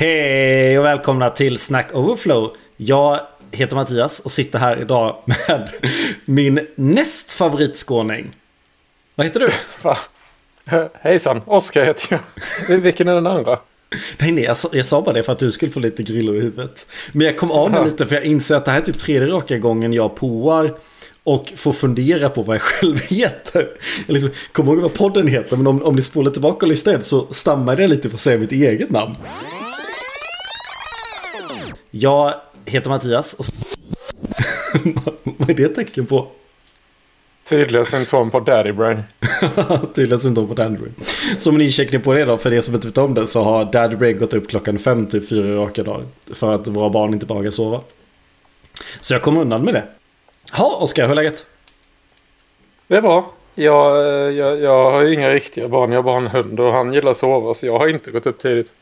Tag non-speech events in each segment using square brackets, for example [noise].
Hej och välkomna till Snack Overflow. Jag heter Mattias och sitter här idag med [laughs] min näst favoritskåning. Vad heter du? [laughs] Va? Hejsan, Oskar heter jag. Vilken är den andra? Nej, nej, jag sa, jag sa bara det för att du skulle få lite grillor i huvudet. Men jag kom av mig lite för jag inser att det här är typ tredje raka gången jag påar och får fundera på vad jag själv [laughs] heter. Jag liksom, kommer ihåg vad podden heter, men om, om ni spolar tillbaka och lyssnar så stammade jag lite för att säga mitt eget namn. Jag heter Mattias. Och... [laughs] vad är det ett tecken på? Tydliga symptom på Daddy Brain. [laughs] Tydliga symptom på Daddy Brain. Som ni checkar på det då, för er som inte vet om det, så har Daddy Brain gått upp klockan fem, typ fyra raka dagar. För att våra barn inte bara sova. Så jag kommer undan med det. Ja, Oskar, hur är läget? Det är bra. Jag, jag, jag har inga riktiga barn, jag har bara en hund och han gillar att sova så jag har inte gått upp tidigt.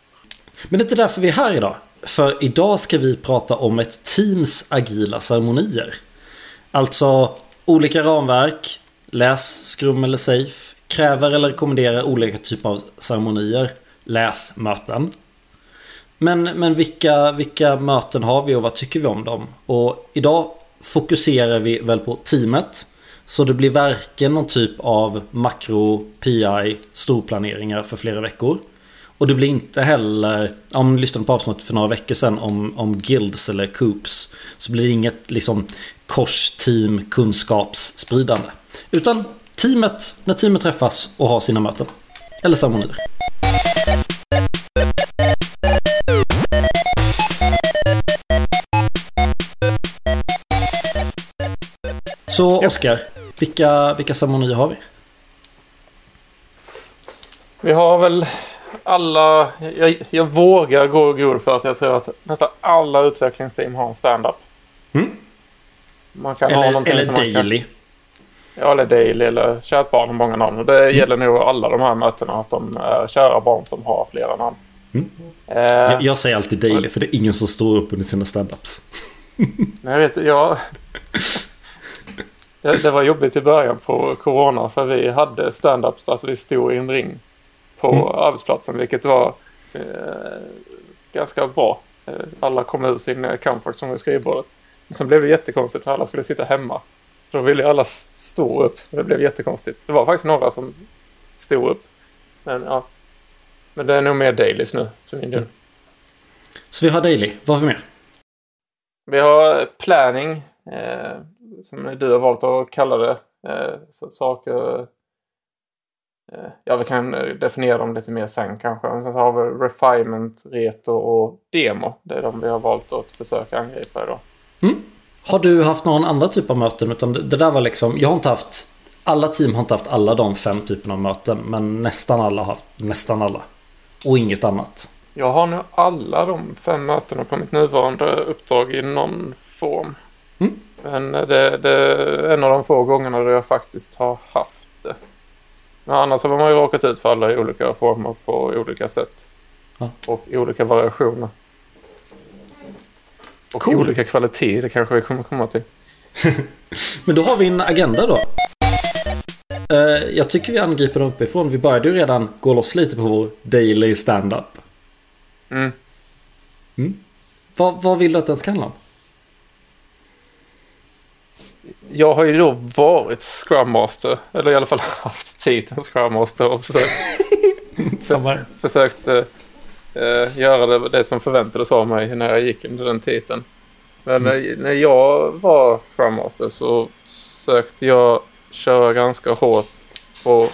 Men det är inte därför vi är här idag. För idag ska vi prata om ett teams agila ceremonier. Alltså olika ramverk, läs, skrum eller safe, kräver eller rekommenderar olika typer av ceremonier, läs möten. Men, men vilka, vilka möten har vi och vad tycker vi om dem? Och idag fokuserar vi väl på teamet. Så det blir varken någon typ av makro, PI, storplaneringar för flera veckor. Och det blir inte heller, om ni lyssnade på avsnittet för några veckor sedan om, om guilds eller coops. Så blir det inget liksom kors-team kunskapsspridande. Utan teamet, när teamet träffas och har sina möten. Eller ceremonier. Så Oskar, vilka, vilka ceremonier har vi? Vi har väl alla, jag, jag vågar gå god för att jag tror att nästan alla utvecklingsteam har en stand-up. Mm. Man kan eller ha någonting eller som man daily. Kan, ja, eller daily eller kärt barn har många namn. Och det Mm. gäller nog alla de här mötena att de är kära barn som har flera namn. Mm. Eh, Jag, jag säger alltid daily för det är ingen som står upp under sina stand-ups. [laughs] Jag vet, jag... [laughs] Det, det var jobbigt i början på corona för vi hade stand-ups, alltså vi stod i en ring på Mm. arbetsplatsen vilket var eh, ganska bra. Eh, Alla kom ur sin eh, comfort som vid skrivbordet. Men sen blev det jättekonstigt för alla skulle sitta hemma. Då ville alla stå upp. Det blev jättekonstigt. Det var faktiskt några som stod upp. Men ja. Men det är nog mer dailies nu för min del. Så vi har daily. Vad har vi mer? Vi har planning, eh, som du har valt att kalla det. Eh, saker... Eh, ja, vi kan eh, definiera dem lite mer sen kanske. Men sen så har vi refinement, reto och demo. Det är de vi har valt att försöka angripa idag. Mm. Har du haft någon andra typ av möten? Utan det, där var liksom, jag har inte haft, alla team har inte haft alla de fem typerna av möten. Men nästan alla har haft nästan alla. Och inget annat. Jag har nu alla de fem mötena på mitt nuvarande uppdrag i någon form. Mm. Men eh, det, det är en av de få gångerna där jag faktiskt har haft. Men annars har man ju råkat ut för alla i olika former på olika sätt. Ja. Och i olika variationer. Och Cool. olika kvalitet, det kanske vi kommer komma till. [laughs] Men då har vi en agenda då. Eh, Jag tycker vi angriper dem uppifrån. Vi började ju redan gå loss lite på vår daily stand-up. Mm. Vad, vad vill du att den ska handla om? Jag har ju då varit Scrum Master, eller i alla fall [laughs] haft titeln Scrum Master och försökt [laughs] försökt eh, göra det, det som förväntades av mig när jag gick under den titeln. Men när, när jag var Scrum Master så sökte jag köra ganska hårt på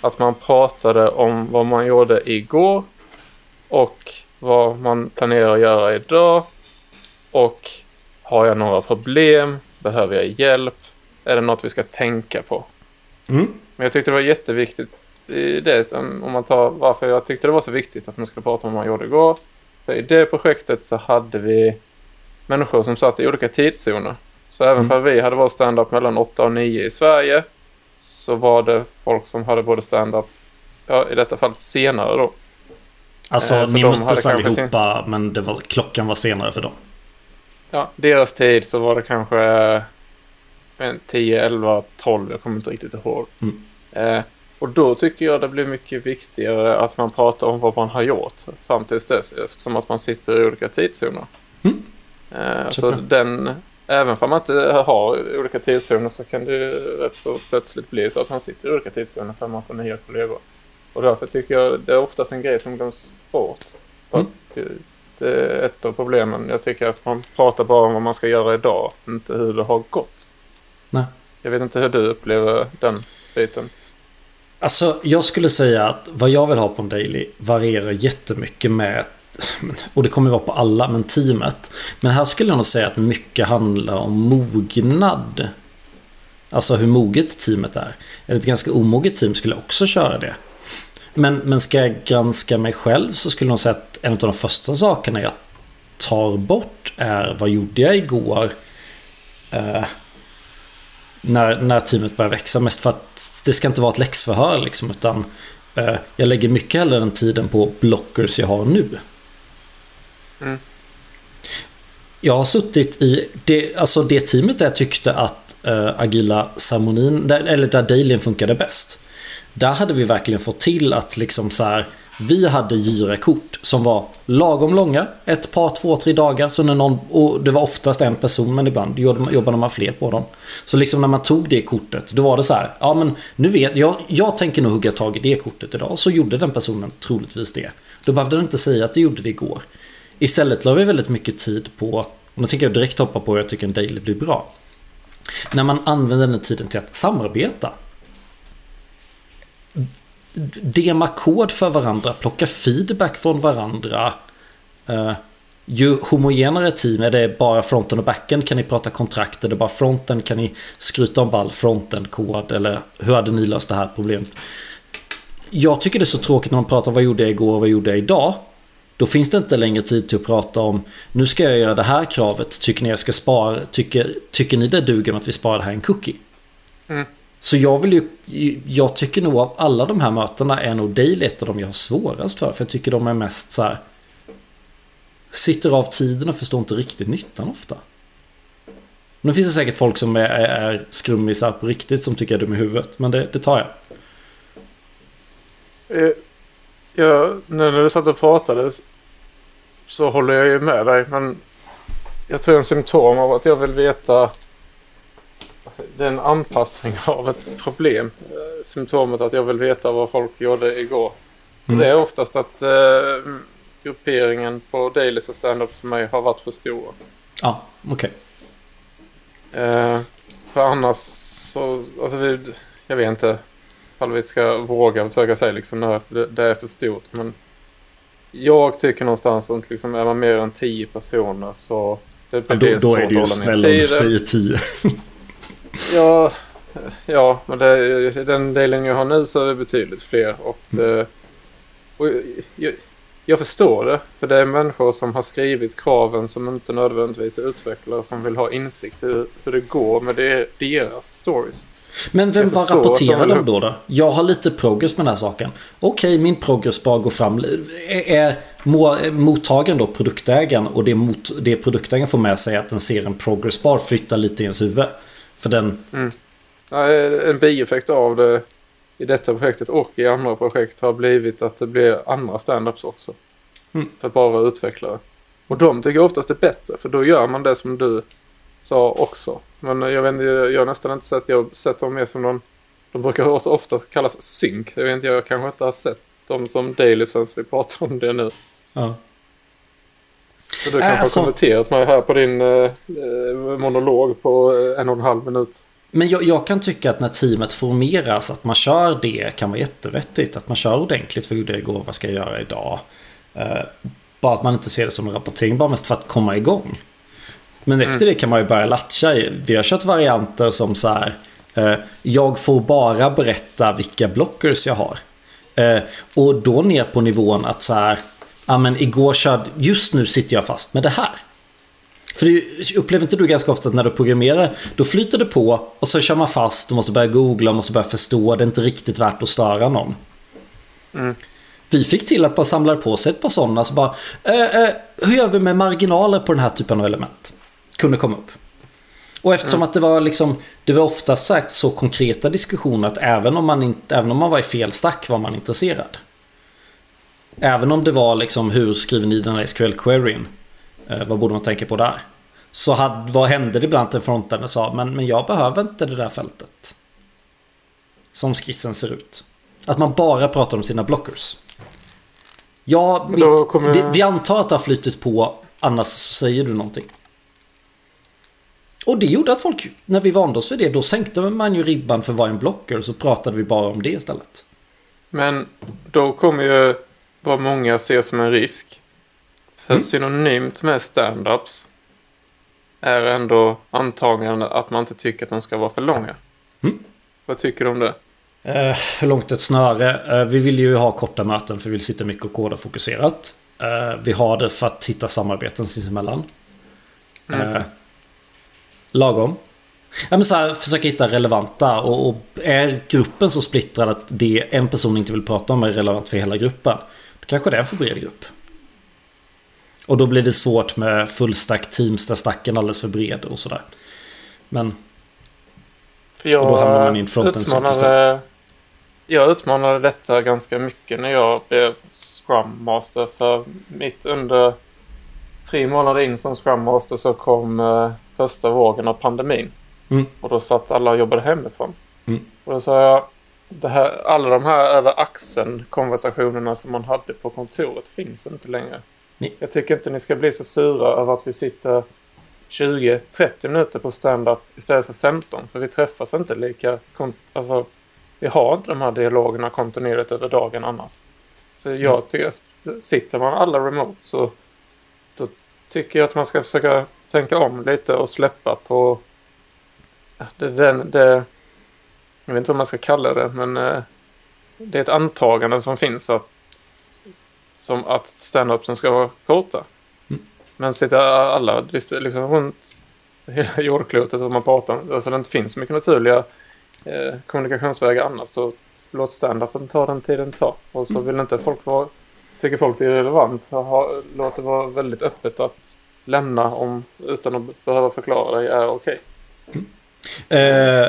att man pratade om vad man gjorde igår och vad man planerar att göra idag och har jag några problem? Behöver jag hjälp? Är det något vi ska tänka på? Mm. Men jag tyckte det var jätteviktigt i det, om man tar varför jag tyckte det var så viktigt att man skulle prata om vad man gjorde igår. För i det projektet så hade vi människor som satt i olika tidszoner. Så även Mm. för vi hade vår stand-up mellan 8 och 9 i Sverige så var det folk som hade både stand-up, ja i detta fallet senare då. Alltså Eh, så ni möttes allihopa men det var, klockan var senare för dem. Ja, deras tid så var det kanske eh, en 10, 11, 12, jag kommer inte riktigt ihåg. Mm. Eh, Och då tycker jag det blir mycket viktigare att man pratar om vad man har gjort fram tills dess eftersom att man sitter i olika tidszoner. Mm. Eh, så den, även om man inte har olika tidszoner så kan det ju rätt så plötsligt bli så att man sitter i olika tidszoner för man får nya kollegor. Och därför tycker jag det är oftast en grej som glöms bort. För Mm. Det, det är ett av problemen. Jag tycker att man pratar bara om vad man ska göra idag, inte hur det har gått. Nej. Jag vet inte hur du upplever den biten. Alltså jag skulle säga att vad jag vill ha på en daily varierar jättemycket med [laughs] och det kommer vara på alla, men teamet. Men här skulle jag nog säga att mycket handlar om mognad. Alltså hur moget teamet är. Ett ganska omoget team skulle också köra det. Men, men ska jag granska mig själv så skulle jag säga att en av de första sakerna jag tar bort är vad gjorde jag igår? Eh, när, när teamet börjar växa. Mest för att det ska inte vara ett läxförhör liksom. Utan eh, jag lägger mycket hellre den tiden på blockers jag har nu. Mm. Jag har suttit i det, alltså det teamet där jag tyckte att eh, agila ceremonin, eller där dailyn funkade bäst. Där hade vi verkligen fått till att liksom så här. Vi hade girakort som var lagom långa. Ett par, två, tre dagar. Så när någon, och det var oftast en person men ibland jobbade man fler på dem. Så liksom när man tog det kortet då var det så här. Ja men nu vet jag. Jag tänker nog hugga tag i det kortet idag. Så gjorde den personen troligtvis det. Då behövde den inte säga att det gjorde det igår. Istället la vi väldigt mycket tid på. Och nu tänker jag direkt hoppa på hur jag tycker en daily blir bra. När man använder den tiden till att samarbeta dema kod för varandra, plocka feedback från varandra. Uh, ju homogenare team, är det bara fronten och backen kan ni prata kontrakt, är det bara fronten kan ni skryta om ball fronten-kod eller hur hade ni löst det här problemet? Jag tycker det är så tråkigt när man pratar om vad gjorde jag igår och vad gjorde jag idag? Då finns det inte längre tid till att prata om nu ska jag göra det här kravet, tycker ni jag ska spara, tycker, tycker ni det duger med att vi sparar det här i en cookie? Mm. Så jag vill ju, jag tycker nog av alla de här mötena är nog Daily ett av de jag har svårast för. För jag tycker de är mest så här. Sitter av tiden och förstår inte riktigt nyttan ofta. Nu finns det säkert folk som är, är skrummisar på riktigt som tycker jag är dum i huvudet. Men det, det tar jag. Eh, jag, nu när du satt och pratade så håller jag ju med dig. Men jag tror en symptom av att jag vill veta det är en anpassning [laughs] av ett problem. Eh, Symptomet att jag vill veta vad folk gjorde igår. Mm. Det är oftast att eh, grupperingen på dailies och stand-ups för mig har varit för stora. Ja, okej. Eh, för annars så, alltså vi, jag vet inte ifall vi ska våga försöka säga liksom när det, det är för stort. Men jag tycker någonstans att liksom, är man mer än tio personer så det Ja, då, då är det ju att hålla ner snäll om du säger 10. Ja, ja, men det, den delen jag har nu så är det betydligt fler. Och, det, och jag, jag förstår det, för det är människor som har skrivit kraven som inte nödvändigtvis är utvecklare som vill ha insikt i hur, hur det går med det, deras stories. Men vem bara rapporterar de dem då, då? Jag har lite progress med den här saken. Okej, min progress bara går fram. Är, mottagaren då produktägaren och det, mot, det produktägaren får med sig att den ser en progress bar flytta lite i ens huvud. För den... Ja, En bieffekt av det i detta projektet och i andra projekt har blivit att det blir andra stand-ups också. Mm. För bara utvecklare. Och de tycker oftast det är bättre för då gör man det som du sa också. Men jag vet inte, jag har nästan inte sett, jag har sett dem mer som någon, de brukar också ofta kallas synk. Jag vet inte, jag kanske inte har sett dem som daily förrän vi pratar om det nu. Ja. Du Äh, kanske alltså- har konverterat mig här på din eh, eh, monolog på en och en halv minut. Men jag, jag kan tycka att när teamet formeras att man kör det kan vara jättevettigt. Att man kör ordentligt. Gjorde jag igår? Vad ska jag göra idag? Eh, bara att man inte ser det som en rapportering. Bara mest för att komma igång. Men efter det kan man ju börja latcha. Vi har kört varianter som så här. eh, jag får bara berätta vilka blockers jag har. Eh, och då ner på nivån att så här. Ja men igår körde. Just nu sitter jag fast med det här. För det, upplever inte du ganska ofta att när du programmerar Då flyter det på och så kör man fast Du måste börja googla, måste börja förstå Det är inte riktigt värt att störa någon Mm. Vi fick till att man samlar på sig ett par sådana så bara eh, eh, Hur gör vi med marginaler på den här typen av element? Kunde komma upp Och eftersom att det var liksom Det var ofta sagt så konkreta diskussioner att även om man, inte, även om man var i fel stack var man intresserad. Även om det var liksom hur skriver ni den här SQL-queryn? Eh, vad borde man tänka på där? Så hade, vad hände det ibland att frontenden sa men, men jag behöver inte det där fältet. Som skissen ser ut. Att man bara pratar om sina blockers. Ja, mitt, kommer- det, vi antar att det har flyttit på annars säger du någonting. Och det gjorde att folk, när vi vande oss vid det, då sänkte man ju ribban för vad en blocker så pratade vi bara om det istället. Men då kommer ju vad många ser som en risk. För Mm. synonymt med stand-ups är ändå antagandet att man inte tycker att de ska vara för långa. Mm. Vad tycker du om det? Eh, hur långt ett snöre? Eh, vi vill ju ha korta möten för vi vill sitta mycket och koda fokuserat. Eh, vi har det för att hitta samarbeten sinsemellan. Mm. Eh, lagom. Ja, men så här, försöka hitta relevanta och, och är gruppen så splittrad att det en person inte vill prata om är relevant för hela gruppen. Kanske det är en för bred grupp. Och då blir det svårt med fullstack teams där stacken är alldeles för bred och sådär. Men För jag Och då hamnar man i en utmanade, jag utmanade detta ganska mycket när jag blev Scrum Master. För mitt under tre månader in som Scrum Master så kom eh, första vågen av pandemin. Mm. Och då satt alla och jobbade hemifrån. Mm. Och då sa jag, det här, alla de här över axeln konversationerna som man hade på kontoret finns inte längre. Nej. Jag tycker inte ni ska bli så sura över att vi sitter 20-30 minuter på stand-up istället för 15. För vi träffas inte lika... Alltså, vi har inte de här dialogerna kontinuerligt över dagen annars. Så jag tycker, sitter man alla remote så då tycker jag att man ska försöka tänka om lite och släppa på det, den, det, jag vet inte vad man ska kalla det, men eh, det är ett antagande som finns att, som att stand-upsen ska vara korta. Mm. Men sitter alla liksom runt hela jordklotet och man pratar alltså det inte finns så mycket naturliga eh, kommunikationsvägar annars så låt stand-upen ta den tiden det tar. Och så vill inte folk vara, tycker folk det är relevant, ha, låt det vara väldigt öppet att lämna om utan att behöva förklara dig är okej. Eh,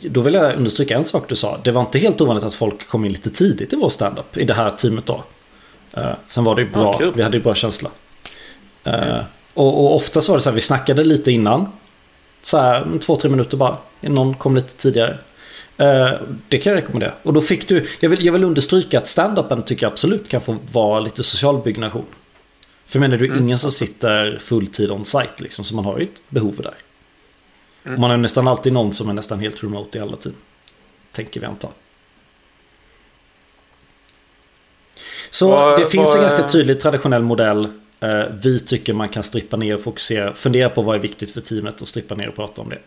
då vill jag understryka en sak du sa. Det var inte helt ovanligt att folk kom in lite tidigt i vår standup i det här teamet då. Eh, sen var det ju Ja, bra. kul. vi hade ju bra känsla. Eh, och, och ofta så var det så här, vi snackade lite innan. Så här, två, tre minuter bara. Någon kom lite tidigare. Eh, det kan jag rekommendera. Och då fick du, jag vill, jag vill understryka att standupen tycker jag absolut kan få vara lite social byggnation. För menar du Mm. ingen som sitter fulltid on site liksom, så man har ju ett behov där. Mm. Man har nästan alltid någon som är nästan helt remote i alla team. Tänker vi anta. Så Vad- det finns vad en ganska tydlig traditionell modell. Eh, Vi tycker man kan strippa ner och fokusera. Fundera på vad är viktigt för teamet och strippa ner och prata om det.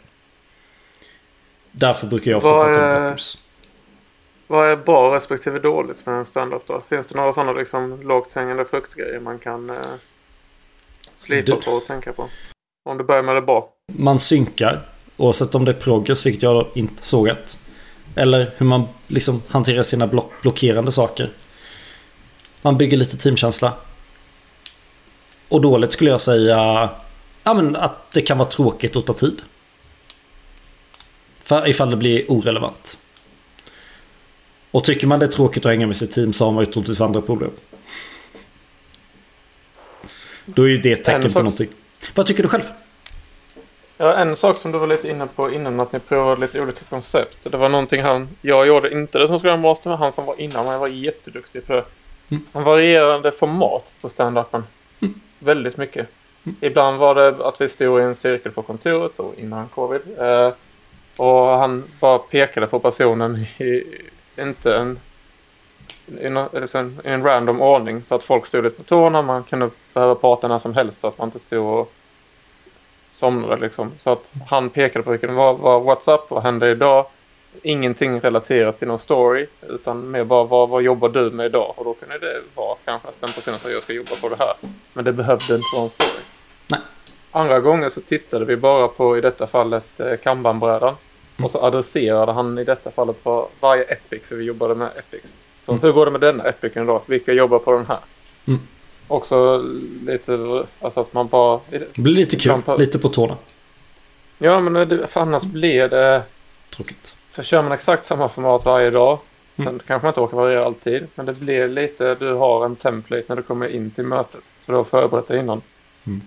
Därför brukar jag ofta Vad prata om blockers. Vad är bra respektive dåligt med en stand-up då? Finns det några sådana liksom lågt hängande fruktgrejer man kan eh, slipa Du- på och tänka på? Om du börjar med det bra. Man synkar. Oavsett om det är progress, vilket jag inte sågat. Eller hur man liksom hanterar sina block blockerande saker. Man bygger lite teamkänsla. Och dåligt skulle jag säga ja, men att det kan vara tråkigt och ta tid. För ifall det blir orelevant. Och tycker man det är tråkigt att hänga med sitt team så har man ju troligtvis andra problem. Då är ju det ett tecken En på någonting. Vad tycker du själv? Ja, en sak som du var lite inne på innan att ni provade lite olika koncept. Så det var någonting han, jag gjorde inte det som Scrum Master, men han som var innan mig var jätteduktig på det. Mm. Han varierade format på stand-upen. Väldigt mycket. Mm. Ibland var det att vi stod i en cirkel på kontoret och innan covid. Eh, och han bara pekade på personen i, inte en, i, en, eller en, i en random ordning så att folk stod lite på tårna. Man kunde behöva prata när som helst så att man inte stod och somnade liksom. Så att han pekade på vilken var, var WhatsApp, vad hände idag? Ingenting relaterat till någon story utan mer bara vad, vad jobbar du med idag? Och då kunde det vara kanske att den personen sa jag ska jobba på det här. Men det behövde inte vara en story. Nej. Andra gånger så tittade vi bara på i detta fallet eh, Kanban-brädan. Och så adresserade han i detta fallet var varje epic för vi jobbade med epics. Så Mm. hur går det med denna epicen då? Vilka jobbar på den här? Mm. Också lite, alltså att man bara... Blir lite kul, på- lite på tårna. Ja, men det, för annars blir det... Tråkigt. För kör man exakt samma format varje dag. Mm. Sen kanske man inte orkar variera alltid. Men det blir lite, du har en template när du kommer in till mötet. Så du har förberett dig innan. Mm.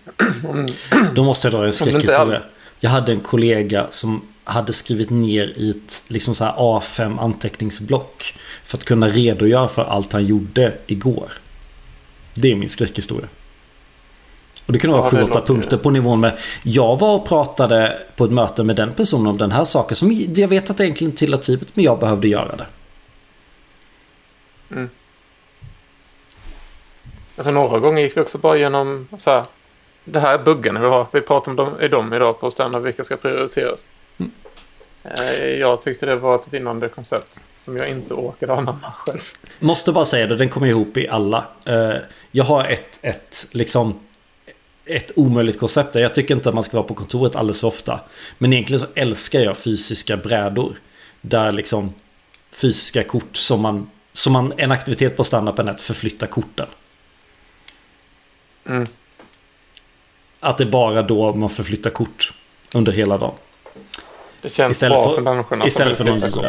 Om- [clears throat] Då måste jag dra en skräckhistoria. Jag hade en kollega som hade skrivit ner i ett liksom så här A5 anteckningsblock. För att kunna redogöra för allt han gjorde igår. Det är min skräckhistoria. Och det kunde vara sju, åtta punkter på nivån med Jag var och pratade på ett möte med den personen om den här saken som jag vet att det egentligen inte tillhör teamet men jag behövde göra det. Alltså några gånger gick vi också bara igenom så här. Det här är buggarna vi har. Vi pratar om dem, i dem idag på standard vilka ska prioriteras. Mm. Eh, Jag tyckte det var ett vinnande koncept som jag inte orkade anamma själv. Måste bara säga det, den kommer ihop i alla. Eh, Jag har ett, ett liksom ett omöjligt koncept där. Jag tycker inte att man ska vara på kontoret alldeles för ofta. Men egentligen så älskar jag fysiska brädor. Där liksom fysiska kort som man, som man en aktivitet på standupen är att förflytta korten. Mm. Att det är bara då man förflyttar kort under hela dagen. Det känns Istället bra för- för, människorna. istället för någon kort.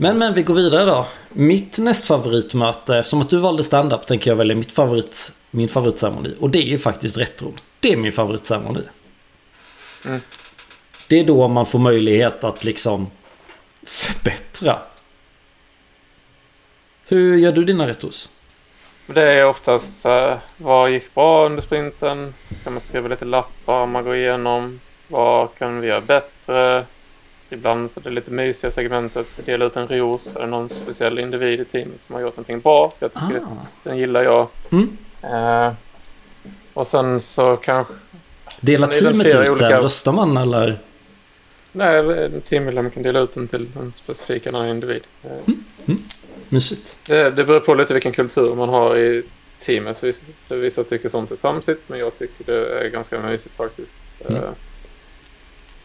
Men men vi går vidare då. Mitt näst favoritmöte, eftersom att du valde stand-up tänker jag välja mitt favorit, min favoritceremoni. Och det är ju faktiskt retron. Det är min favoritceremoni. Mm. Det är då man får möjlighet att liksom förbättra. Hur gör du dina retros? Det är oftast så här, vad gick bra under sprinten? Ska man skriva lite lappar man går igenom? Vad kan vi göra bättre? Ibland så är det lite mysiga segmentet, dela ut en ros. Är det någon speciell individ i teamet som har gjort någonting bra? Jag tycker Ah. den gillar jag. Mm. Eh, och sen så kanske... Delar väl teamet ut olika- den? Röstar man eller? Nej, en teammedlem kan dela ut den till en specifik annan individ. Eh, Mysigt. Det, det beror på lite vilken kultur man har i teamet. För vissa, vissa tycker sånt är samsigt, men jag tycker det är ganska mysigt faktiskt. Mm.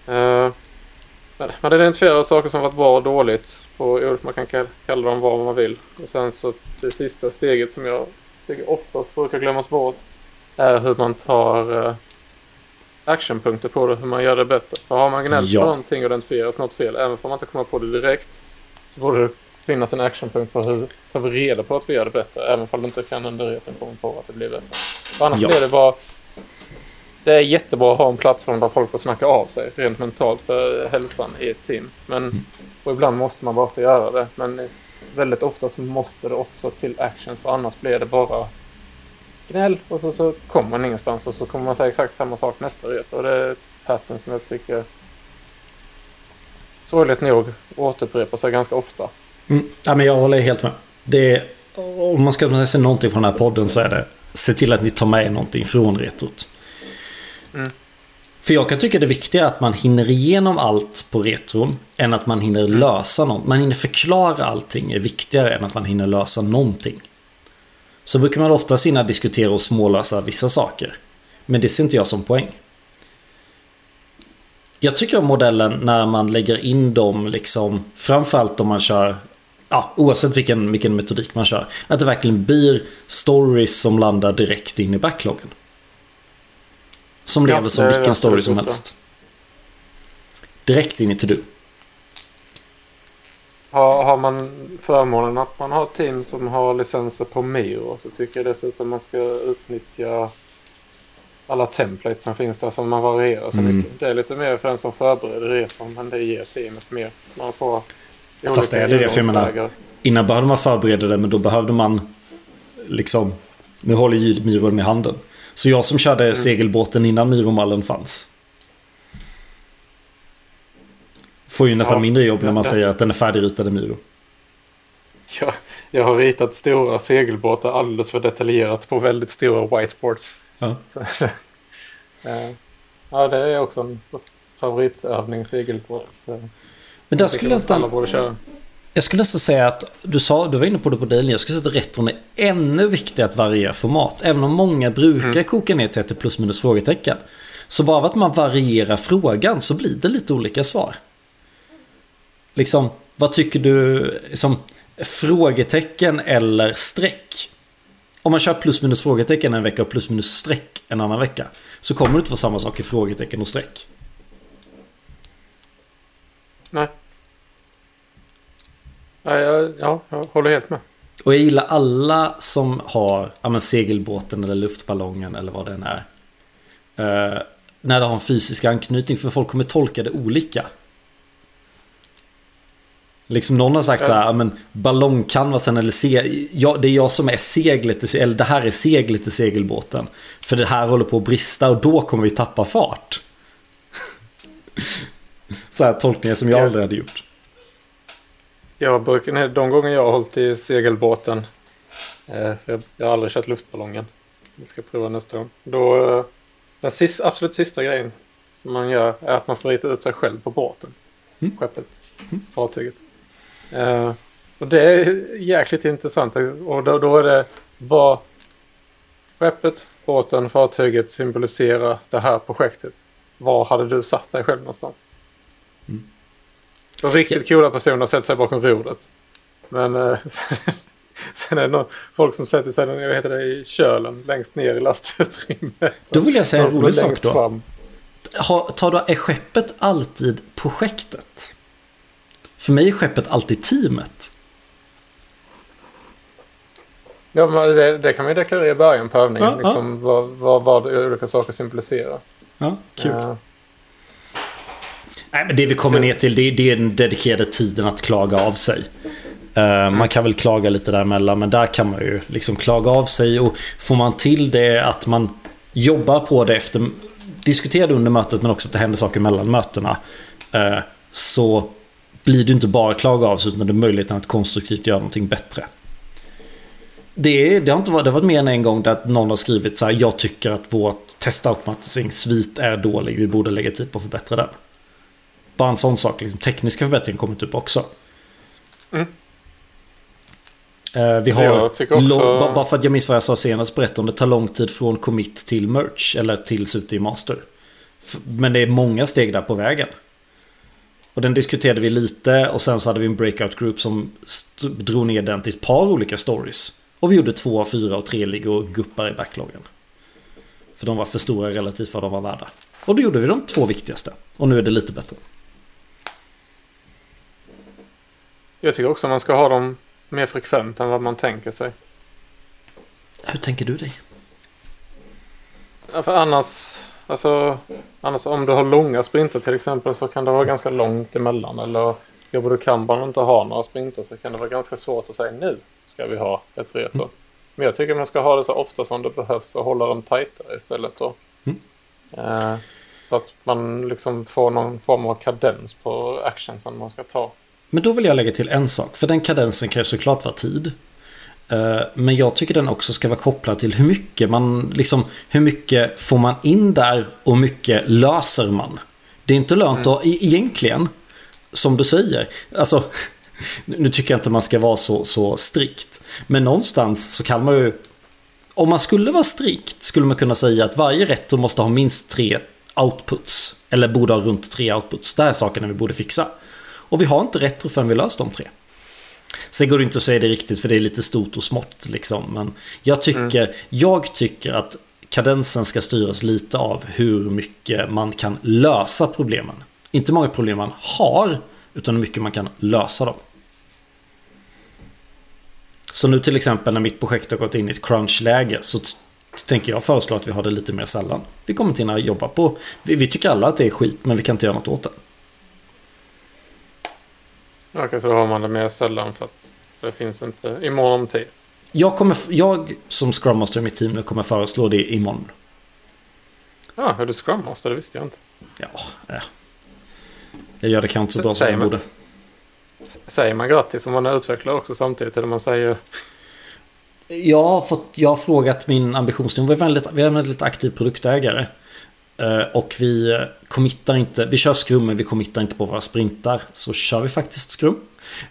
Eh, eh, men man identifierar saker som varit bra och dåligt. På, man kan ka- kalla dem vad man vill. Och sen så det sista steget som jag tycker oftast brukar glömmas bort är hur man tar eh, actionpunkter på det, hur man gör det bättre. För har man gnällt Ja. på någonting och identifierat något fel, även om man inte kommer på det direkt, så borde det finnas en actionpunkt på hur tar vi reda på att vi gör det bättre, även om du inte kan under komma på att det blir bättre. För annars Ja. blir det bara... Det är jättebra att ha en plattform där folk får snacka av sig rent mentalt för hälsan i ett team. Men, Mm. och ibland måste man bara få göra det. Men väldigt ofta så måste det också till action, så annars blir det bara gnäll och så, så kommer man ingenstans och så kommer man säga exakt samma sak nästa ret. Och det är ett pattern som jag tycker sorgligt nog återupprepar sig ganska ofta. Mm. Ja, men jag håller helt med. Det är, om man ska ta med sig någonting från den här podden så är det se till att ni tar med någonting från retrot. Mm. För jag kan tycka det viktiga är att man hinner igenom allt på retron än att man hinner Mm. lösa något. Man hinner förklara allting är viktigare än att man hinner lösa någonting. Så brukar man ofta hinna diskutera och smålösa vissa saker. Men det ser inte jag som poäng. Jag tycker om modellen när man lägger in dem liksom Framförallt om man kör Ja, oavsett vilken, vilken metodik man kör. Att det verkligen blir stories som landar direkt in i backloggen. Som Ja, lever som det vilken story som helst. Direkt in i to-do. Har, har man förmånen att man har team som har licenser på Miro så tycker jag dessutom man ska utnyttja alla templates som finns där som man varierar så Mm. mycket. Det är lite mer för den som förbereder resan men det ger teamet mer. Man får Fast olika är det det? För jag menar-. Innan behövde man förbereda det men då behövde man liksom Nu håller ju Myron med handen. Så jag som körde Mm. segelbåten innan Myromallen fanns. Får ju nästan Ja, mindre jobb när man ja. säger att den är färdigritad i Myro. Jag, jag har ritat stora segelbåtar alldeles för detaljerat på väldigt stora whiteboards. Ja. Så, [laughs] ja, det är också en favoritövning, segelbåts. eh, Men där skulle jag nästan. Jag skulle nästan säga att du sa, du var inne på det på delen, jag skulle säga att retron är ännu viktigare att variera format. Även om många brukar Mm. koka ner till ett plus minus frågetecken. Så bara av att man varierar frågan så blir det lite olika svar. Liksom, vad tycker du? Liksom, frågetecken eller streck? Om man kör plus minus frågetecken en vecka och plus minus streck en annan vecka. Så kommer det inte vara samma sak i frågetecken och streck. Nej. Nej, jag, ja, jag håller helt med. Och jag gillar alla som har ja, men segelbåten eller luftballongen eller vad det än är. Eh, när det har en fysisk anknytning för folk kommer tolka det olika. Liksom någon har sagt Ja. så här, ja, men ballongcanvasen eller se, ja, det är jag som är seglet, eller det här är seglet i segelbåten. För det här håller på att brista och då kommer vi tappa fart. [laughs] så här tolkningar som jag Ja. aldrig hade gjort. Jag brukar, de gånger jag har hållit i segelbåten. Eh, för jag, jag har aldrig kört luftballongen. Jag ska prova nästa gång. Då, eh, den sist, absolut sista grejen som man gör är att man får rita ut sig själv på båten. Mm. Skeppet. Fartyget. Eh, och det är jäkligt intressant. Och då, då är det vad skeppet, båten, fartyget symboliserar det här projektet. Var hade du satt dig själv någonstans? Mm. Riktigt coola personer sätter sig bakom rodret. Men eh, [laughs] sen är det någon, folk som sätter sig jag heter det, i kölen längst ner i lastutrymmet. Då vill jag säga en rolig sak då. fram. Har, tar då, är skeppet alltid projektet? För mig är skeppet alltid teamet. Ja, men det, det kan man ju deklarera i början på övningen. Ja, ja. liksom, vad, vad, vad olika saker symboliserar. Ja, kul. Eh, Nej, men det vi kommer ner till det, det är den dedikerade tiden att klaga av sig. Eh, Man kan väl klaga lite däremellan men där kan man ju liksom klaga av sig och får man till det att man jobbar på det efter diskuterar det under mötet men också att det händer saker mellan mötena. eh, Så blir det inte bara klaga av sig utan det är möjligheten att konstruktivt göra någonting bättre. Det, det, har inte varit, det har varit mer än en gång där att någon har skrivit så här Jag tycker att vårt testautomatisering-svit är dålig. Vi borde lägga tid på att förbättra den. Bara en sån sak. Liksom, tekniska förbättringar kommer typ också. Mm. Eh, vi har... Också- bara för att jag minns vad jag sa senast berätta om det tar lång tid från commit till merch. Eller tills ute i master. Men det är många steg där på vägen. Och den diskuterade vi lite och sen så hade vi en breakout group som drog ner den till ett par olika stories. Och vi gjorde två, fyra och tre ligger och guppar i backloggen. För de var för stora relativt vad de var värda. Och då gjorde vi de två viktigaste. Och nu är det lite bättre. Jag tycker också man ska ha dem mer frekvent än vad man tänker sig. Hur tänker du dig? Ja, för annars, alltså, annars om du har långa sprinter till exempel så kan det vara ganska långt emellan. Eller jobbar du kanban och inte har några sprinter så kan det vara ganska svårt att säga nu ska vi ha ett reto. Men jag tycker man ska ha det så ofta som det behövs och hålla dem tajtare istället då. Mm. Eh, så att man liksom får någon form av kadens på actionsen man ska ta. Men då vill jag lägga till en sak. För den kadensen kan ju såklart vara tid. Eh, Men jag tycker den också ska vara kopplad till hur mycket man liksom Hur mycket får man in där och hur mycket löser man. Det är inte lönt att e- egentligen Som du säger Alltså [laughs] Nu tycker jag inte man ska vara så, så strikt Men någonstans så kan man ju Om man skulle vara strikt skulle man kunna säga att varje rätt måste ha minst tre outputs. Eller borde ha runt tre outputs. Det här är sakerna vi borde fixa. Och vi har inte retro förrän vi löst de tre. Sen går det inte att säga det riktigt för det är lite stort och smått liksom. Men jag tycker, jag tycker att kadensen ska styras lite av hur mycket man kan lösa problemen. Inte hur många problem man har, utan hur mycket man kan lösa dem. Så nu till exempel när mitt projekt har gått in i ett crunch-läge så tänker jag föreslå att vi har det lite mer sällan. Vi kommer inte hinna jobba på... Vi, vi tycker alla att det är skit, men vi kan inte göra något åt det. Okej, så då har man det mer sällan för att det finns inte i mån om tid. Jag, kommer, jag som Scrum Master i mitt team kommer föreslå det imorgon. Ja, är du Scrum Master? Det visste jag inte. Ja, ja. Jag gör det kanske inte så bra som jag man- borde. Säger man grattis om man är utvecklare också samtidigt? Eller man säger... Jag har, fått, jag har frågat min ambitionsnivå. Vi är väldigt, vi är en väldigt aktiv produktägare. Eh, Och vi committar inte. Vi kör skrum men vi committar inte på våra sprintar. Så kör vi faktiskt skrum.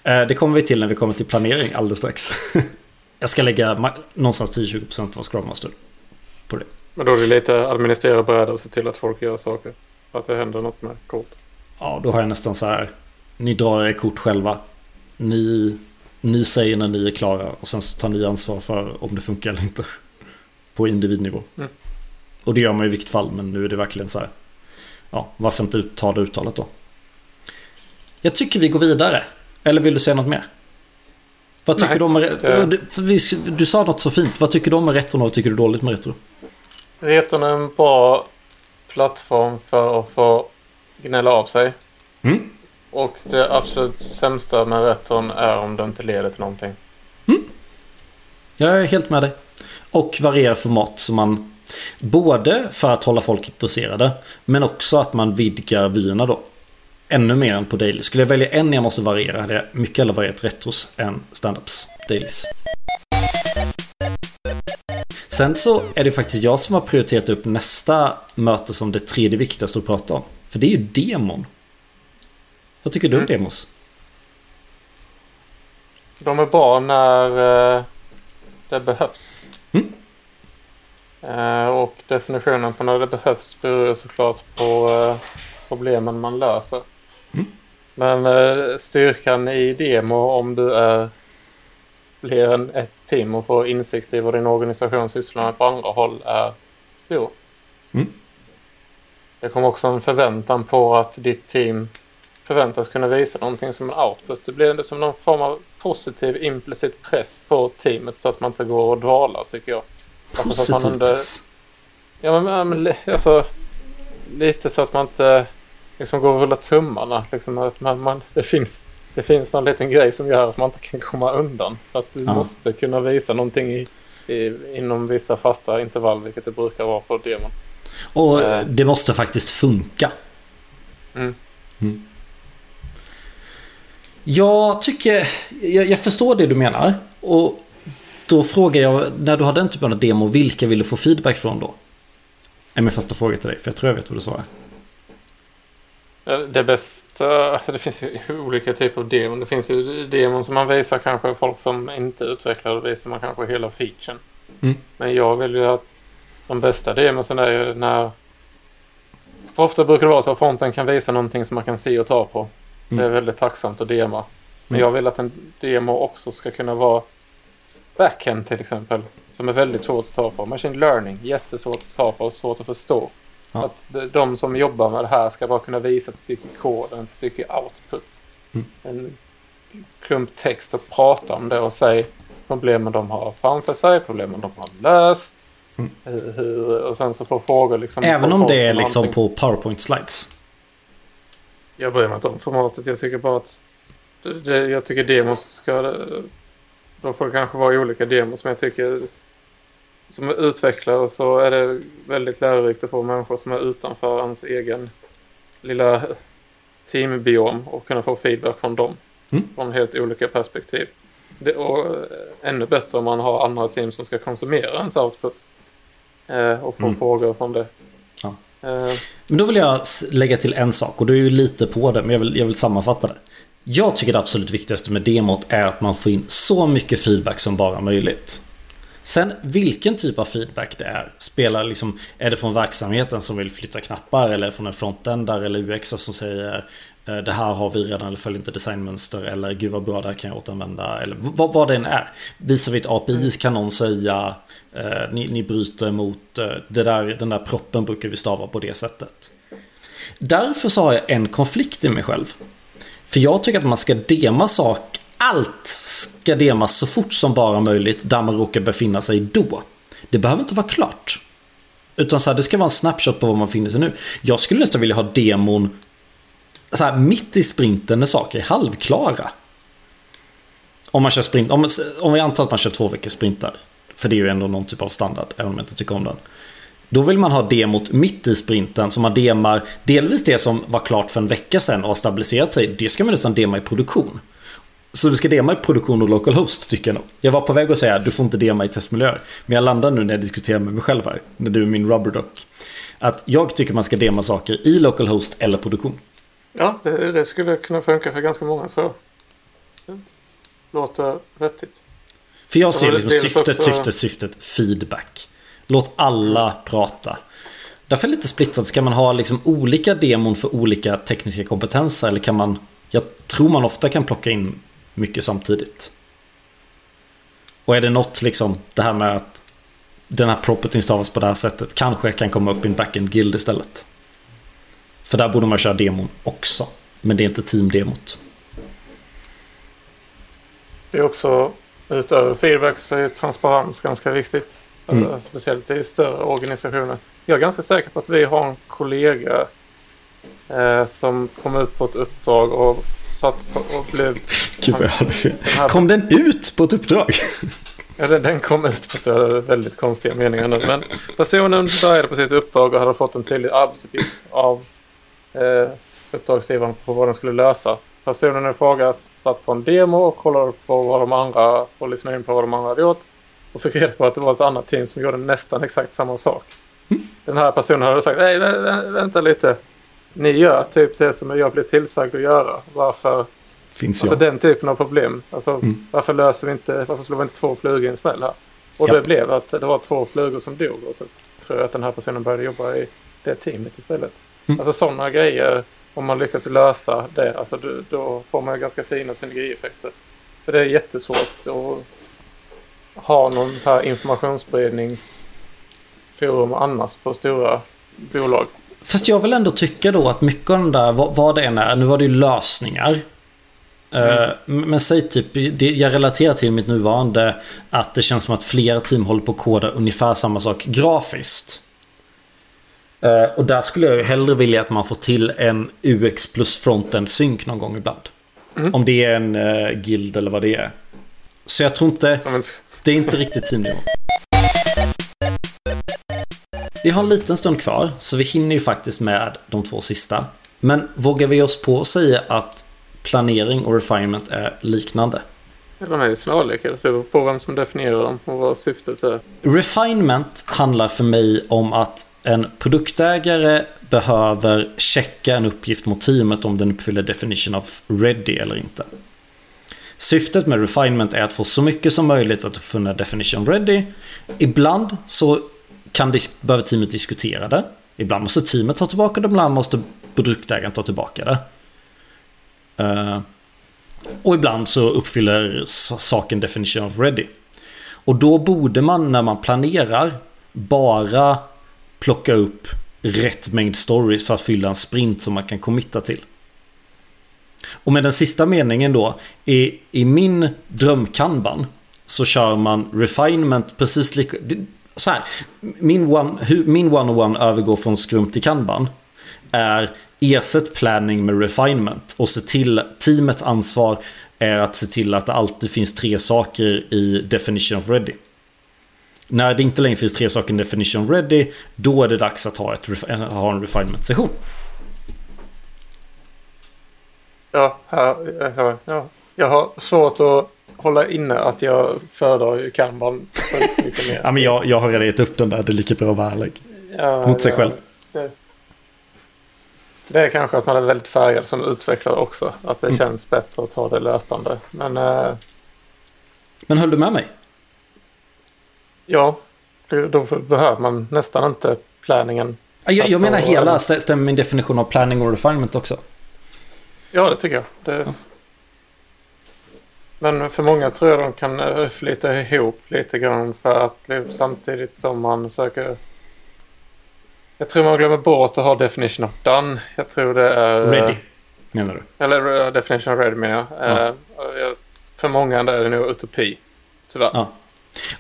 Eh, Det kommer vi till när vi kommer till planering alldeles strax. [laughs] Jag ska lägga någonstans 10-20% av Scrum Master på det. Men då är det lite administrera brädor och se till att folk gör saker. Att det händer något med kort. Ja, då har jag nästan så här. Ni drar er kort själva. Ni Ni säger när ni är klara och sen så tar ni ansvar för om det funkar eller inte. På individnivå. Mm. Och det gör man i vilket fall men nu är det verkligen så här. Ja, varför inte ta det uttalet då? Jag tycker vi går vidare. Eller vill du säga något mer? Vad tycker Nej, du om det- du, du sa något så fint. Vad tycker du om retro och vad tycker du dåligt med retro? Retron är en bra plattform för att få gnälla av sig. Mm. Och det absolut sämsta med retron är om det inte leder till någonting. Jag är helt med dig. Och variera format så man både för att hålla folk intresserade men också att man vidgar vyerna då. Ännu mer än på daily. Skulle jag välja en jag måste variera hade jag mycket hellre varierat retros än standups dailies. Sen så är det faktiskt jag som har prioriterat upp nästa möte som det tredje viktigaste att prata om. För det är ju demon. Vad tycker du om Mm. demos? De är bra när eh, det behövs. Eh, och definitionen på när det behövs beror såklart på eh, problemen man löser. Mm. Men eh, styrkan i demo om du är fler än ett team och får insikt i vad din organisation sysslar med på andra håll är stor. Mm. Det kommer också en förväntan på att ditt team förväntas kunna visa någonting som en output. Det blir som någon form av positiv implicit press på teamet så att man inte går och dvalar tycker jag. Alltså Positiv under, press. ja, men, men, alltså, lite så att man inte liksom går och rullar tummarna. Liksom, att man, man, det, finns, det finns någon liten grej som gör att man inte kan komma undan. För att du Ja. måste kunna visa någonting i, i, inom vissa fasta intervall, vilket det brukar vara på demon. Och Eh. det måste faktiskt funka. Mm. Mm. Jag tycker, jag, jag förstår det du menar. Och då frågar jag, när du har den typen av demo, vilka vill du få feedback från då? Är min första fråga till dig, för jag tror jag vet vad du svarar. Det bästa, det finns ju olika typer av demon. Det finns ju demon som man visar kanske folk som inte utvecklar. Då visar man kanske hela featuren. Mm. Men jag vill ju att de bästa demonsen är ju när... För ofta brukar det vara så att fronten kan visa någonting som man kan se och ta på. Det är Mm. väldigt tacksamt att dema. Men Mm. jag vill att en demo också ska kunna vara backend till exempel. Som är väldigt svårt att ta på. Machine learning, jättesvårt att ta på och svårt att förstå. Ja. Att de, som jobbar med det här ska bara kunna visa ett stycke kod, ett stycke output. Mm. En klump text och prata om det och säga problemen de har framför sig, problemen de har löst. Mm. Hur, och sen så får frågor liksom... Även om det är som liksom någonting. på powerpoint slides. Jag bryr mig inte om formatet. Jag tycker bara att... Det, jag tycker demos ska... Då får kanske vara olika demos. Men jag tycker... Som utvecklare så är det väldigt lärorikt att få människor som är utanför ens egen lilla teambiom och kunna få feedback från dem. Mm. Från helt olika perspektiv. Det, och eh, ännu bättre om man har andra team som ska konsumera ens output. Eh, och få Mm. frågor från det. Ja. Eh, Men då vill jag lägga till en sak och du är ju lite på det men jag vill, jag vill sammanfatta det. Jag tycker det absolut viktigaste med demot är att man får in så mycket feedback som bara möjligt. Sen vilken typ av feedback det är. Spelar liksom, är det från verksamheten som vill flytta knappar eller från en frontendare eller UX som säger eh, det här har vi redan eller följer inte designmönster eller gud vad bra det här kan jag återanvända eller vad, vad det än är. Visar vi ett API kan någon säga eh, ni, ni bryter mot eh, det där, den där proppen brukar vi stava på det sättet. Därför så har jag en konflikt i mig själv. För jag tycker att man ska dema sak. Allt ska demas så fort som bara möjligt där man råkar befinna sig då. Det behöver inte vara klart. Utan så här, det ska vara en snapshot på var man befinner sig nu. Jag skulle nästan vilja ha demon så här, mitt i sprinten när saker är halvklara. Om man kör sprint, om, om vi antar att man kör två veckors sprintar. För det är ju ändå någon typ av standard, även om jag inte tycker om den. Då vill man ha demot mitt i sprinten så man demar delvis det som var klart för en vecka sedan och har stabiliserat sig. Det ska man nästan dema i produktion. Så du ska dema i produktion och local host tycker jag nog. Jag var på väg att säga du får inte dema i testmiljöer. Men jag landar nu när jag diskuterar med mig själv här. När du är min rubberduck. Att jag tycker man ska dema saker i local host eller produktion. Ja, det, det skulle kunna funka för ganska många så. Låter vettigt. För jag ser liksom syftet, också- syftet, syftet, feedback. Låt alla prata. Därför är det lite splittrat. Ska man ha liksom olika demon för olika tekniska kompetenser? Eller kan man... Jag tror man ofta kan plocka in mycket samtidigt. Och är det något liksom det här med att den här propertyn stavas på det här sättet kanske kan komma upp i en backend guild istället. För där borde man köra demon också. Men det är inte team-demot. Det är också utöver feedback så är transparens ganska viktigt. Mm. Eh, Speciellt i större organisationer. Jag är ganska säker på att vi har en kollega eh, som kom ut på ett uppdrag och satt på och blev... [laughs] Gud vad jag hade fel. Kom den ut på ett uppdrag? [laughs] ja, den, den kom ut på ett är väldigt konstiga meningar nu. Men personen började på sitt uppdrag och hade fått en tydlig arbetsuppgift av eh, uppdragsgivaren på vad den skulle lösa. Personen i fråga satt på en demo och kollade på vad de andra och lyssnade in på vad de andra hade gjort. Och fick reda på att det var ett annat team som gjorde nästan exakt samma sak. Den här personen hade sagt, nej vä vä vänta lite. Ni gör typ det som jag blev tillsagd att göra. Varför? Finns Alltså jag. den typen av problem. Alltså Mm. varför löser vi inte, varför slår vi inte två flugor i en smäll här? Och Ja. det blev att det var två flugor som dog. Och så tror jag att den här personen började jobba i det teamet istället. Mm. Alltså sådana grejer, om man lyckas lösa det, alltså då, då får man ganska fina synergieffekter. För det är jättesvårt att ha någon här informationsspridningsforum annars på stora bolag. Fast jag vill ändå tycka då att mycket av den där, vad, vad det än är, nu var det ju lösningar. Eh, Men säg typ, jag relaterar till mitt nuvarande att det känns som att flera team håller på att koda ungefär samma sak grafiskt. Eh, Och där skulle jag ju hellre vilja att man får till en UX plus frontend synk någon gång ibland. Mm. Om det är en uh, guild eller vad det är. Så jag tror inte... Som en, Det är inte riktigt teamnivå. Vi har en liten stund kvar, så vi hinner ju faktiskt med de två sista. Men vågar vi oss på att säga att planering och refinement är liknande? de är ju snarlika. Det beror på vem som definierar dem och vad syftet är. Refinement handlar för mig om att en produktägare behöver checka en uppgift mot teamet om den uppfyller definition of ready eller inte. Syftet med refinement är att få så mycket som möjligt att uppfinna definition ready. Ibland så kan dis- behöver teamet diskutera det. Ibland måste teamet ta tillbaka det, ibland måste produktägaren ta tillbaka det. Uh, och ibland så uppfyller saken definition of ready. Och då borde man när man planerar bara plocka upp rätt mängd stories för att fylla en sprint som man kan committa till. Och med den sista meningen då, i, i min drömkanban så kör man refinement precis lika... Så här, min one, hur, min one-on-one övergår från skrum till kanban är ersätt planning med refinement och se till teamets ansvar är att se till att det alltid finns tre saker i definition of ready. När det inte längre finns tre saker i definition of ready, då är det dags att ha, ett, ha en refinement-session. Ja, här, ja, ja. Jag har svårt att hålla inne att jag föredrar ju Kanban väldigt mycket mer. [laughs] Ja, men jag, jag har redan gett upp den där, det är lika bra att vara ärlig. Ja, Mot sig ja, själv. Det, det är kanske att man är väldigt färgad som utvecklare också. Att det Mm. känns bättre att ta det löpande. Men eh, Men höll du med mig? ja, då behöver man nästan inte planningen. Ja, Jag, jag menar hela, stä- stämmer min definition av planning och refinement också. Ja, det tycker jag. Det, Men för många tror jag de kan eh, flyta ihop lite grann för att liksom samtidigt som man försöker... Jag tror man glömmer bort att ha definition of done. Jag tror det är... Ready, menar du? Eller uh, definition of ready menar jag. Ja. Eh, för många är det nog utopi. Tyvärr. Ja.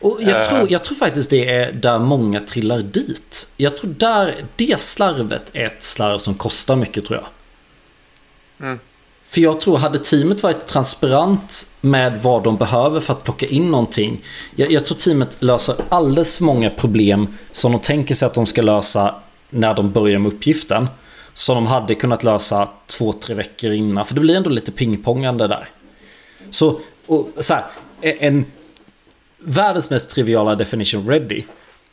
Och jag, Eh. tror, jag tror faktiskt det är där många trillar dit. Jag tror där, det slarvet är ett slarv som kostar mycket tror jag. Mm. För jag tror, hade teamet varit transparent med vad de behöver för att plocka in någonting. Jag, jag tror teamet löser alldeles för många problem som de tänker sig att de ska lösa när de börjar med uppgiften. Som de hade kunnat lösa två, tre veckor innan. För det blir ändå lite pingpongande där. Så, och, så här, e-, en världens mest triviala definition ready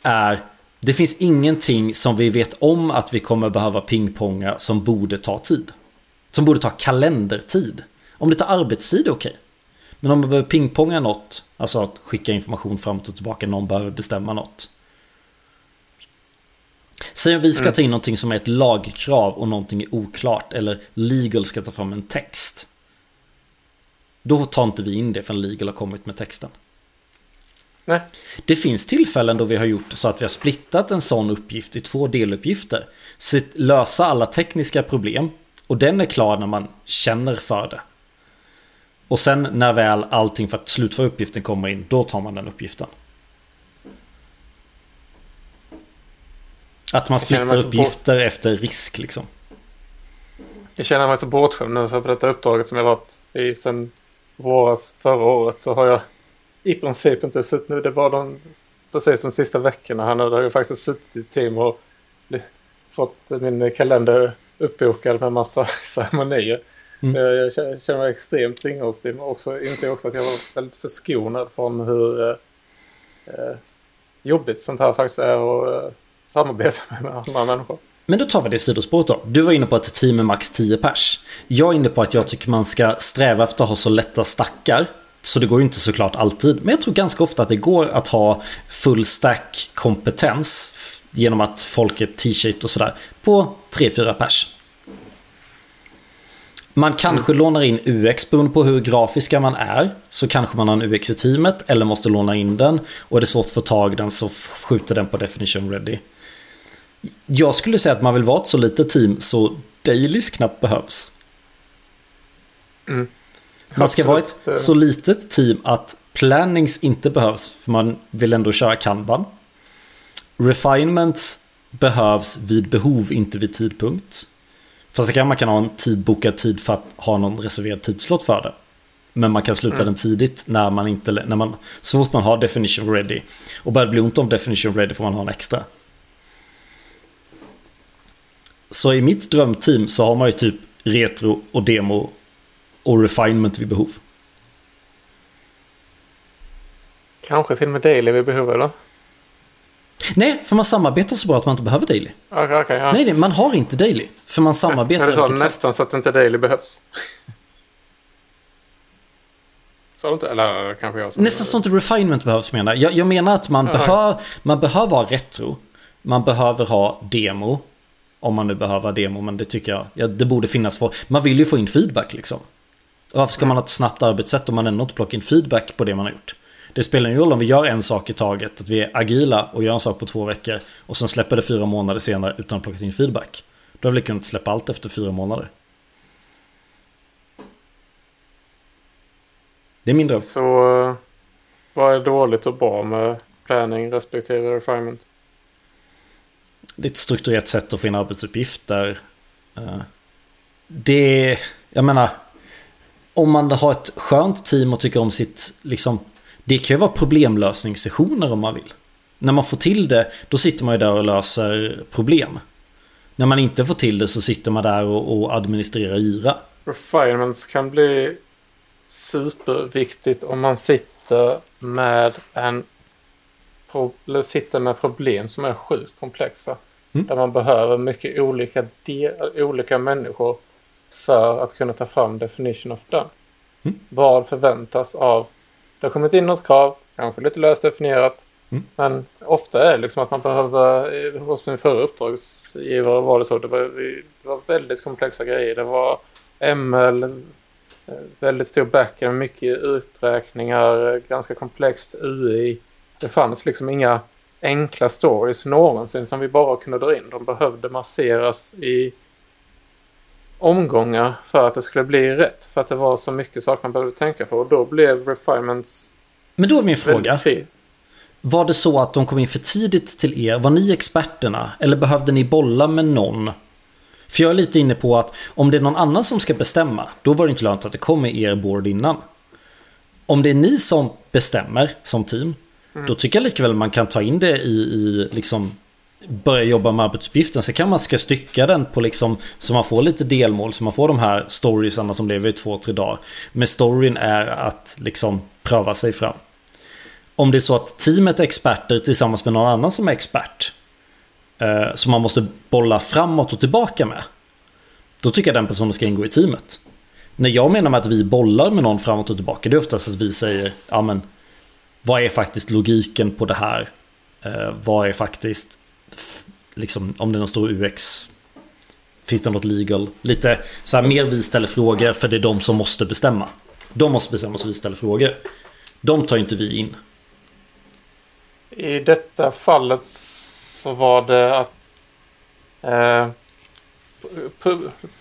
är det finns ingenting som vi vet om att vi kommer behöva pingponga som borde ta tid. Som borde ta kalendertid. Om det tar arbetstid är okej. Men om man behöver pingponga något, alltså att skicka information fram och tillbaka, någon behöver bestämma något. Säg om vi ska Mm. ta in någonting som är ett lagkrav och någonting är oklart eller legal ska ta fram en text. Då tar inte vi in det förrän legal har kommit med texten. Nej. Det finns tillfällen då vi har gjort så att vi har splittat en sån uppgift i två deluppgifter. Lösa alla tekniska problem. Och den är klar när man känner för det. Och sen när väl allting för att slutföra uppgiften kommer in, då tar man den uppgiften. Att man splittar uppgifter efter risk liksom. Jag känner mig så bortskämd nu för på detta uppdraget som jag varit i sedan våras förra året så har jag i princip inte suttit nu. Det var de, precis de sista veckorna här nu. Där har jag faktiskt suttit i team och fått min kalender uppbokad med massa [laughs] ceremonier. Mm. Jag, jag känner- mig extremt ringrostig men också inser också att jag var väldigt förskonad från hur eh, eh, jobbigt sånt här faktiskt är att eh, samarbeta med andra människor. Men då tar vi det sidospåret då. Du var inne på ett team med max 10 pers. Jag är inne på att jag tycker man ska sträva efter att ha så lätta stackar. Så det går ju inte såklart alltid. Men jag tror ganska ofta att det går att ha full stack kompetens. Genom att folk är t-shaped och sådär. På 3-4 pers. Man kanske lånar in UX beroende på hur grafiska man är. Så kanske man har en UX i teamet eller måste låna in den. Och är det svårt att få tag i den så skjuter den på definition ready. Jag skulle säga att man vill vara ett så litet team så dailies knappt behövs. Mm. Man ska vara ett så litet team att plannings inte behövs för man vill ändå köra kanban. Refinements behövs vid behov, inte vid tidpunkt. Fast det kan man kan ha en tid, bokad tid för att ha någon reserverad tidslott för det. Men man kan sluta Mm. den tidigt när man inte, när man, så fort man har definition ready. Och börjar det bli ont om definition ready får man ha en extra. Så i mitt drömteam så har man ju typ retro och demo och refinement vid behov. Kanske till och med daily vi behöver eller? Nej, för man samarbetar så bra att man inte behöver daily. Okej, okej. ja. Nej, nej, man har inte daily. För man samarbetar. Men du sa nästan så att inte daily behövs. Sa du inte? Eller kanske jag som... Nästan inte refinement behövs menar jag. Jag menar att man, Ja. behör, man behöver ha retro. Man behöver ha demo. Om man nu behöver ha demo, men det tycker jag. Ja, det borde finnas för. Man vill ju få in feedback liksom. Varför ska man ha ett snabbt arbetssätt om man ändå inte plockar in feedback på det man har gjort? Det spelar ingen roll om vi gör en sak i taget, att vi är agila och gör en sak på två veckor och sen släpper det fyra månader senare utan att plocka in feedback. Då har vi kunnat släppa allt efter fyra månader. Det är min dröm. Så vad är dåligt och bra med planning respektive refinement? Det är ett strukturerat sätt att få in arbetsuppgifter. Eh, Det, jag menar, om man har ett skönt team och tycker om sitt, liksom, det kan ju vara problemlösningssessioner om man vill. När man får till det, då sitter man ju där och löser problem. När man inte får till det så sitter man där och, och administrerar Jira. Refinements kan bli superviktigt om man sitter med en sitter med problem som är sjukt komplexa. Mm. Där man behöver mycket olika, olika människor för att kunna ta fram definition of done. Mm. Vad förväntas av... Det har kommit in något krav, kanske lite löst definierat. Mm. Men ofta är det liksom att man behöver, eh, hos min förra uppdragsgivare var det så, det var, det var väldigt komplexa grejer. Det var ML, eh, väldigt stor backend, mycket uträkningar, ganska komplext UI. Det fanns liksom inga enkla stories någonsin som vi bara kunde dra in. De behövde masseras i omgångar för att det skulle bli rätt. För att det var så mycket saker man behövde tänka på. Och då blev refinements Men då är min fråga. fri. Var det så att de kom in för tidigt till er? Var ni experterna? Eller behövde ni bolla med någon? För jag är lite inne på att om det är någon annan som ska bestämma, då var det inte lönt att det kom med er board innan. Om det är ni som bestämmer som team, då tycker jag likväl man kan ta in det i, i liksom börja jobba med arbetsuppgiften. Så kan man ska stycka den på liksom så man får lite delmål, så man får de här storiesarna som lever i två, tre dagar. Men storyn är att liksom pröva sig fram. Om det är så att teamet är experter tillsammans med någon annan som är expert. Eh, som man måste bolla framåt och tillbaka med. Då tycker jag den personen ska ingå i teamet. När jag menar med att vi bollar med någon framåt och tillbaka. Det är oftast att vi säger, ja men. Vad är faktiskt logiken på det här? Eh, vad är faktiskt, liksom om det är någon stor UX. Finns det något legal? Lite så här mer vi ställer frågor för det är de som måste bestämma. De måste bestämma så vi ställer frågor. De tar inte vi in. i detta fallet så var det att eh,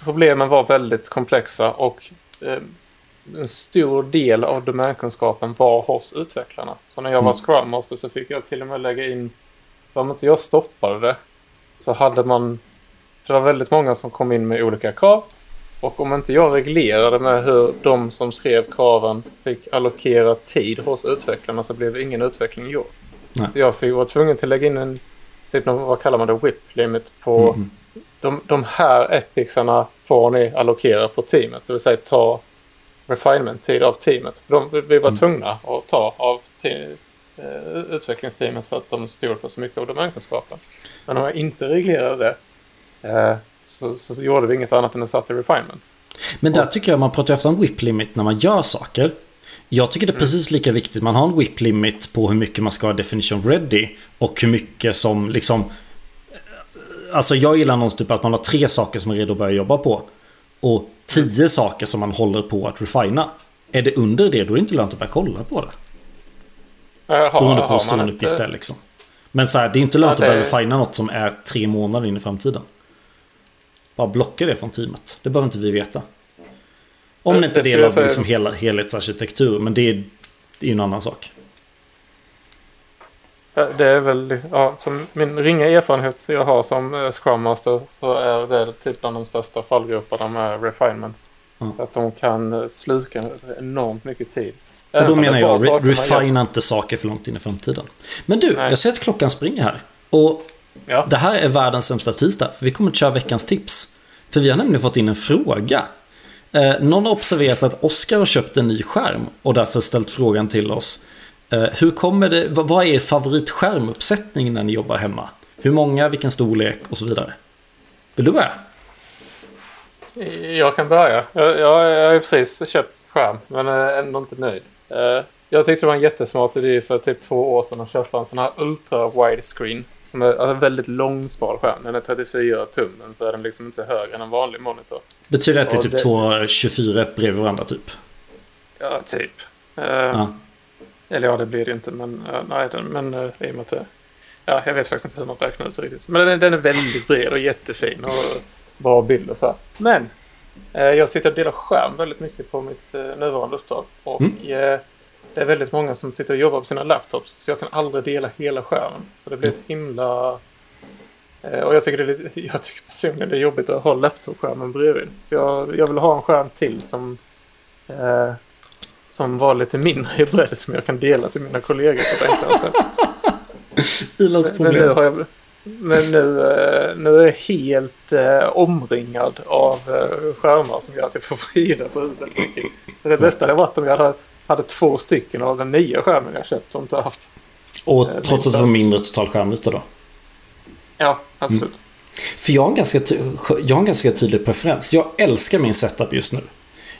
problemen var väldigt komplexa och eh, en stor del av domänkunskapen var hos utvecklarna. Så när jag var mm. Scrum Master så fick jag till och med lägga in, om inte jag stoppade det, så hade man, för det var väldigt många som kom in med olika krav. Och om inte jag reglerade med hur de som skrev kraven fick allokera tid hos utvecklarna så blev ingen utveckling gjord. Nej. Så jag fick, var tvungen till att lägga in en, typ vad kallar man det, whip limit på mm. de, de här epixarna får ni allokera på teamet. Det vill säga ta refinement-tid av teamet. För de, vi var mm. tvungna att ta av utvecklingsteamet för att de stod för så mycket av domänkunskapen. Men om jag inte reglerade det uh, så, så, gjorde vi inget annat än att satte refinements. Men där tycker jag man pratar ofta om whip limit när man gör saker. Jag tycker det är mm. precis lika viktigt. Man har en whip limit på hur mycket man ska ha definition ready. Och hur mycket som liksom... Alltså jag gillar någonstans typ att man har tre saker som är redo att börja jobba på. Och tio saker som man håller på att refina. Är det under det då är det inte lönt att börja kolla på det. Jaha, Beroende på hur stor en uppgift är liksom. Men så här, det är inte lönt ja, det... att börja refina något som är tre månader in i framtiden. Bara blocka det från teamet. Det behöver inte vi veta. Om det, det inte är säga... liksom hela, helhetsarkitektur. Men det är, det är ju en annan sak. Det är väl, ja, som min ringa erfarenhet jag har som eh, Scrum Master så är det typ bland de största fallgroparna med refinements. Mm. Att de kan sluka enormt mycket tid. Och då menar jag, re refina inte saker för långt in i framtiden. Men du, Nej. jag ser att klockan springer här. Och ja. det här är världens sämsta tisdag. För vi kommer att köra veckans tips. För vi har nämligen fått in en fråga. Eh, någon har observerat att Oskar har köpt en ny skärm och därför ställt frågan till oss. Eh, hur kommer det, vad är er favoritskärmuppsättning när ni jobbar hemma? Hur många, vilken storlek och så vidare? Vill du börja? Jag kan börja. Jag, jag, jag har precis köpt skärm men är ändå inte nöjd. Eh, jag tyckte det var en jättesmart idé för typ två år sedan att köpa en sån här ultra widescreen. Som är en väldigt långsmal skärm. Den är 34 tum men så är den liksom inte högre än en vanlig monitor. Betyder det att det är typ det... två 24 bredvid varandra typ? Ja, typ. Uh, ja. Eller ja, det blir det inte. Men, uh, nej, den, men uh, i och med att det, Ja, jag vet faktiskt inte hur man räknar ut riktigt. Men den, den är väldigt bred och jättefin och bra bild och så. Men uh, jag sitter och delar skärm väldigt mycket på mitt nuvarande uppdrag. Och mm. det är väldigt många som sitter och jobbar på sina laptops. Så jag kan aldrig dela hela skärmen. Så det blir ett himla... Och jag tycker, det är lite, [laughs] jag tycker personligen det är jobbigt att ha laptopskärmen bredvid. För jag, jag vill ha en skärm till som som var lite mindre i bredd som jag kan dela till mina kollegor på ett enklare sätt. Men nu, har jag, men nu, eh, nu är jag helt eh, omringad av eh, skärmar som gör att jag får vrida på huset mycket. Så det bästa hade varit om jag hade, hade två stycken av den nya skärmen jag köpt och inte haft. Och eh, trots att det var mindre total skärmyta då? Ja, absolut. Mm. För jag har, en ganska jag har en ganska tydlig preferens. Jag älskar min setup just nu.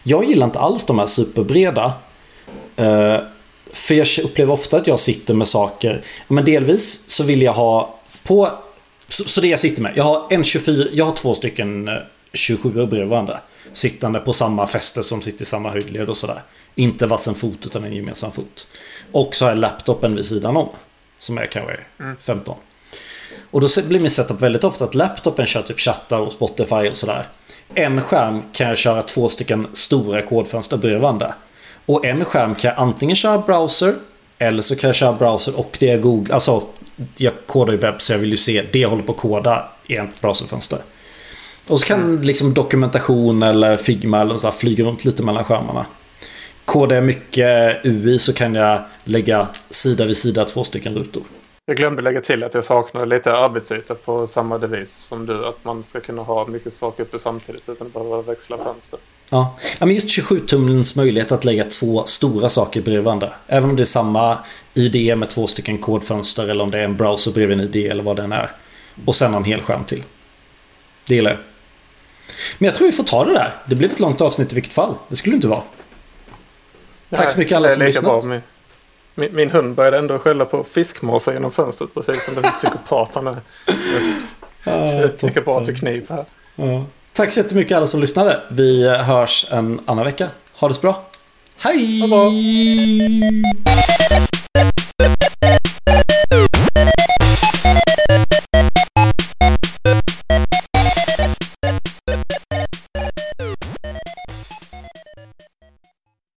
Jag gillar inte alls de här superbreda. Uh, för jag upplever ofta att jag sitter med saker. Men delvis så vill jag ha på... Så, så det jag sitter med. Jag har en 24, jag har två stycken 27 eh, bredvid varandra. Sittande på samma fäste som sitter i samma höjdled och sådär. Inte varsin fot utan en gemensam fot. Och så har jag laptopen vid sidan om. Som är kanske mm. 15. Och då blir min setup väldigt ofta att laptopen kör typ chattar och Spotify och sådär en skärm kan jag köra två stycken stora kodfönster bredvid varandra. Och en skärm kan jag antingen köra browser eller så kan jag köra browser och det jag googlar. Alltså jag kodar ju webb så jag vill ju se det jag håller på att koda i ett browserfönster. Och så kan mm. liksom dokumentation eller Figma eller så flyga runt lite mellan skärmarna. Kodar jag mycket UI så kan jag lägga sida vid sida två stycken rutor. Jag glömde lägga till att jag saknar lite arbetsyta på samma devis som du. Att man ska kunna ha mycket saker uppe samtidigt utan att behöva växla fönster. Ja, ja men just 27-tumlens möjlighet att lägga två stora saker bredvid varandra. Även om det är samma ID med två stycken kodfönster eller om det är en browser bredvid en ID eller vad den är. Och sen en hel skärm till. Det gillar jag. Men jag tror vi får ta det där. Det blev ett långt avsnitt i vilket fall. Det skulle inte vara. Tack så mycket alla som lyssnat. Min, min hund började ändå skälla på fiskmåsar genom fönstret precis som den psykopat han är. Psykopat och kniv här. Ja. Tack så jättemycket alla som lyssnade. Vi hörs en annan vecka. Ha det så bra. Hej!